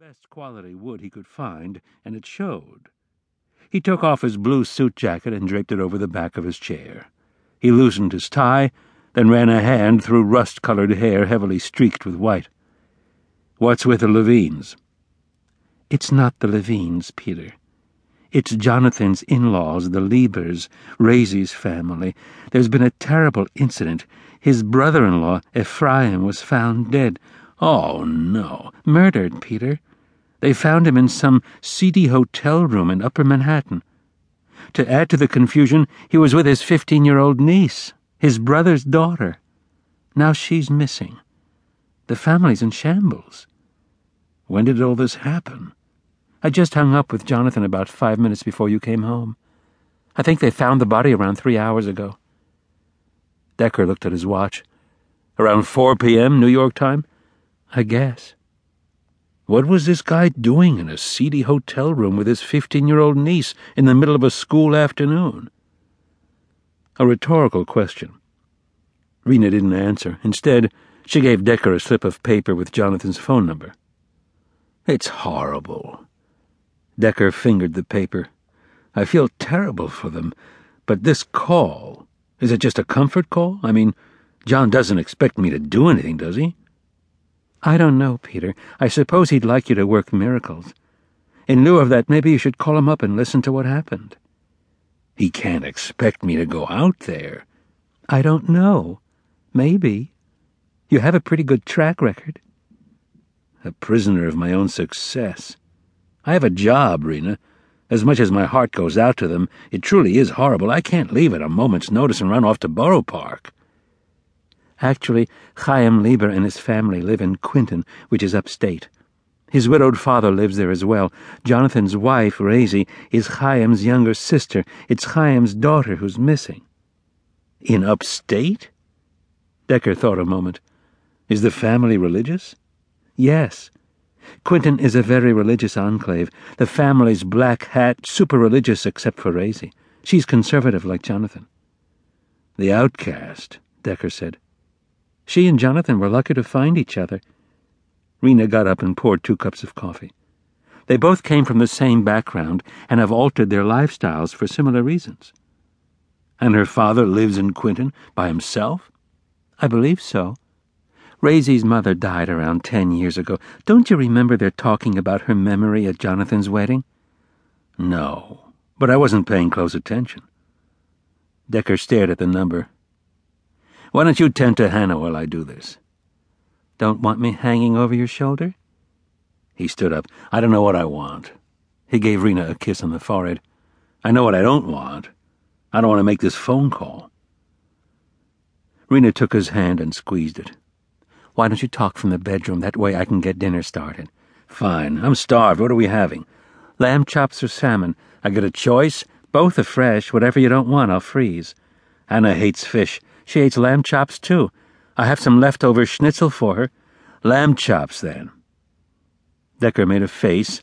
Best quality wood he could find, and it showed. He took off his blue suit jacket and draped it over the back of his chair. He loosened his tie, then ran a hand through rust colored hair heavily streaked with white. What's with the Levines? It's not the Levines, Peter. It's Jonathan's in laws, the Liebers, Raisie's family. There's been a terrible incident. His brother in law, Ephraim, was found dead. Oh, no. Murdered, Peter. They found him in some seedy hotel room in Upper Manhattan. To add to the confusion, he was with his 15 year old niece, his brother's daughter. Now she's missing. The family's in shambles. When did all this happen? I just hung up with Jonathan about five minutes before you came home. I think they found the body around three hours ago. Decker looked at his watch. Around 4 p.m., New York time? I guess. What was this guy doing in a seedy hotel room with his 15 year old niece in the middle of a school afternoon? A rhetorical question. Rina didn't answer. Instead, she gave Decker a slip of paper with Jonathan's phone number. It's horrible. Decker fingered the paper. I feel terrible for them, but this call, is it just a comfort call? I mean, John doesn't expect me to do anything, does he? I don't know, Peter. I suppose he'd like you to work miracles. In lieu of that, maybe you should call him up and listen to what happened. He can't expect me to go out there. I don't know. Maybe. You have a pretty good track record. A prisoner of my own success. I have a job, Rina. As much as my heart goes out to them, it truly is horrible. I can't leave at a moment's notice and run off to Borough Park. Actually, Chaim Lieber and his family live in Quinton, which is upstate. His widowed father lives there as well. Jonathan's wife, Raisie, is Chaim's younger sister. It's Chaim's daughter who's missing. In upstate? Decker thought a moment. Is the family religious? Yes. Quinton is a very religious enclave. The family's black hat, super religious except for Raisie. She's conservative like Jonathan. The outcast, Decker said. She and Jonathan were lucky to find each other. Rina got up and poured two cups of coffee. They both came from the same background and have altered their lifestyles for similar reasons. And her father lives in Quinton by himself? I believe so. Raisie's mother died around ten years ago. Don't you remember their talking about her memory at Jonathan's wedding? No, but I wasn't paying close attention. Decker stared at the number. Why don't you tend to Hannah while I do this? Don't want me hanging over your shoulder? He stood up. I don't know what I want. He gave Rina a kiss on the forehead. I know what I don't want. I don't want to make this phone call. Rina took his hand and squeezed it. Why don't you talk from the bedroom? That way I can get dinner started. Fine. I'm starved. What are we having? Lamb chops or salmon. I get a choice? Both are fresh. Whatever you don't want, I'll freeze. Hannah hates fish. She hates lamb chops, too. I have some leftover schnitzel for her. Lamb chops, then. Decker made a face,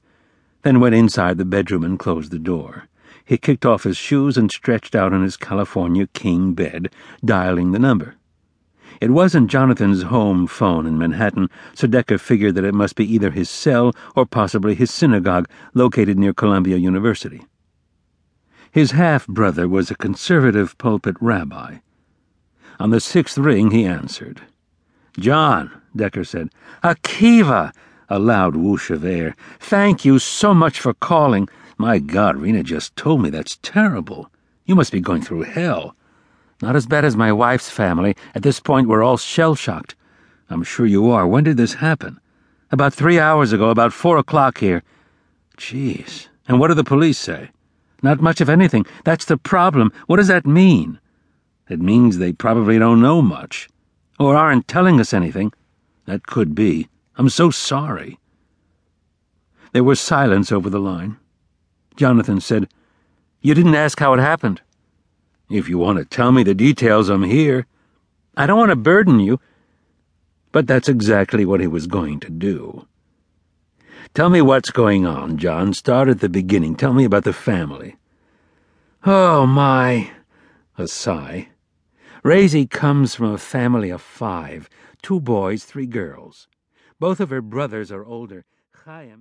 then went inside the bedroom and closed the door. He kicked off his shoes and stretched out on his California king bed, dialing the number. It wasn't Jonathan's home phone in Manhattan, so Decker figured that it must be either his cell or possibly his synagogue, located near Columbia University. His half brother was a conservative pulpit rabbi. On the sixth ring, he answered. John, Decker said. Akiva! A loud whoosh of air. Thank you so much for calling. My God, Rina just told me that's terrible. You must be going through hell. Not as bad as my wife's family. At this point, we're all shell shocked. I'm sure you are. When did this happen? About three hours ago, about four o'clock here. Jeez. And what do the police say? Not much of anything. That's the problem. What does that mean? It means they probably don't know much. Or aren't telling us anything. That could be. I'm so sorry. There was silence over the line. Jonathan said, You didn't ask how it happened. If you want to tell me the details, I'm here. I don't want to burden you. But that's exactly what he was going to do. Tell me what's going on, John. Start at the beginning. Tell me about the family. Oh, my. A sigh. Raisie comes from a family of five two boys, three girls. Both of her brothers are older. Chaim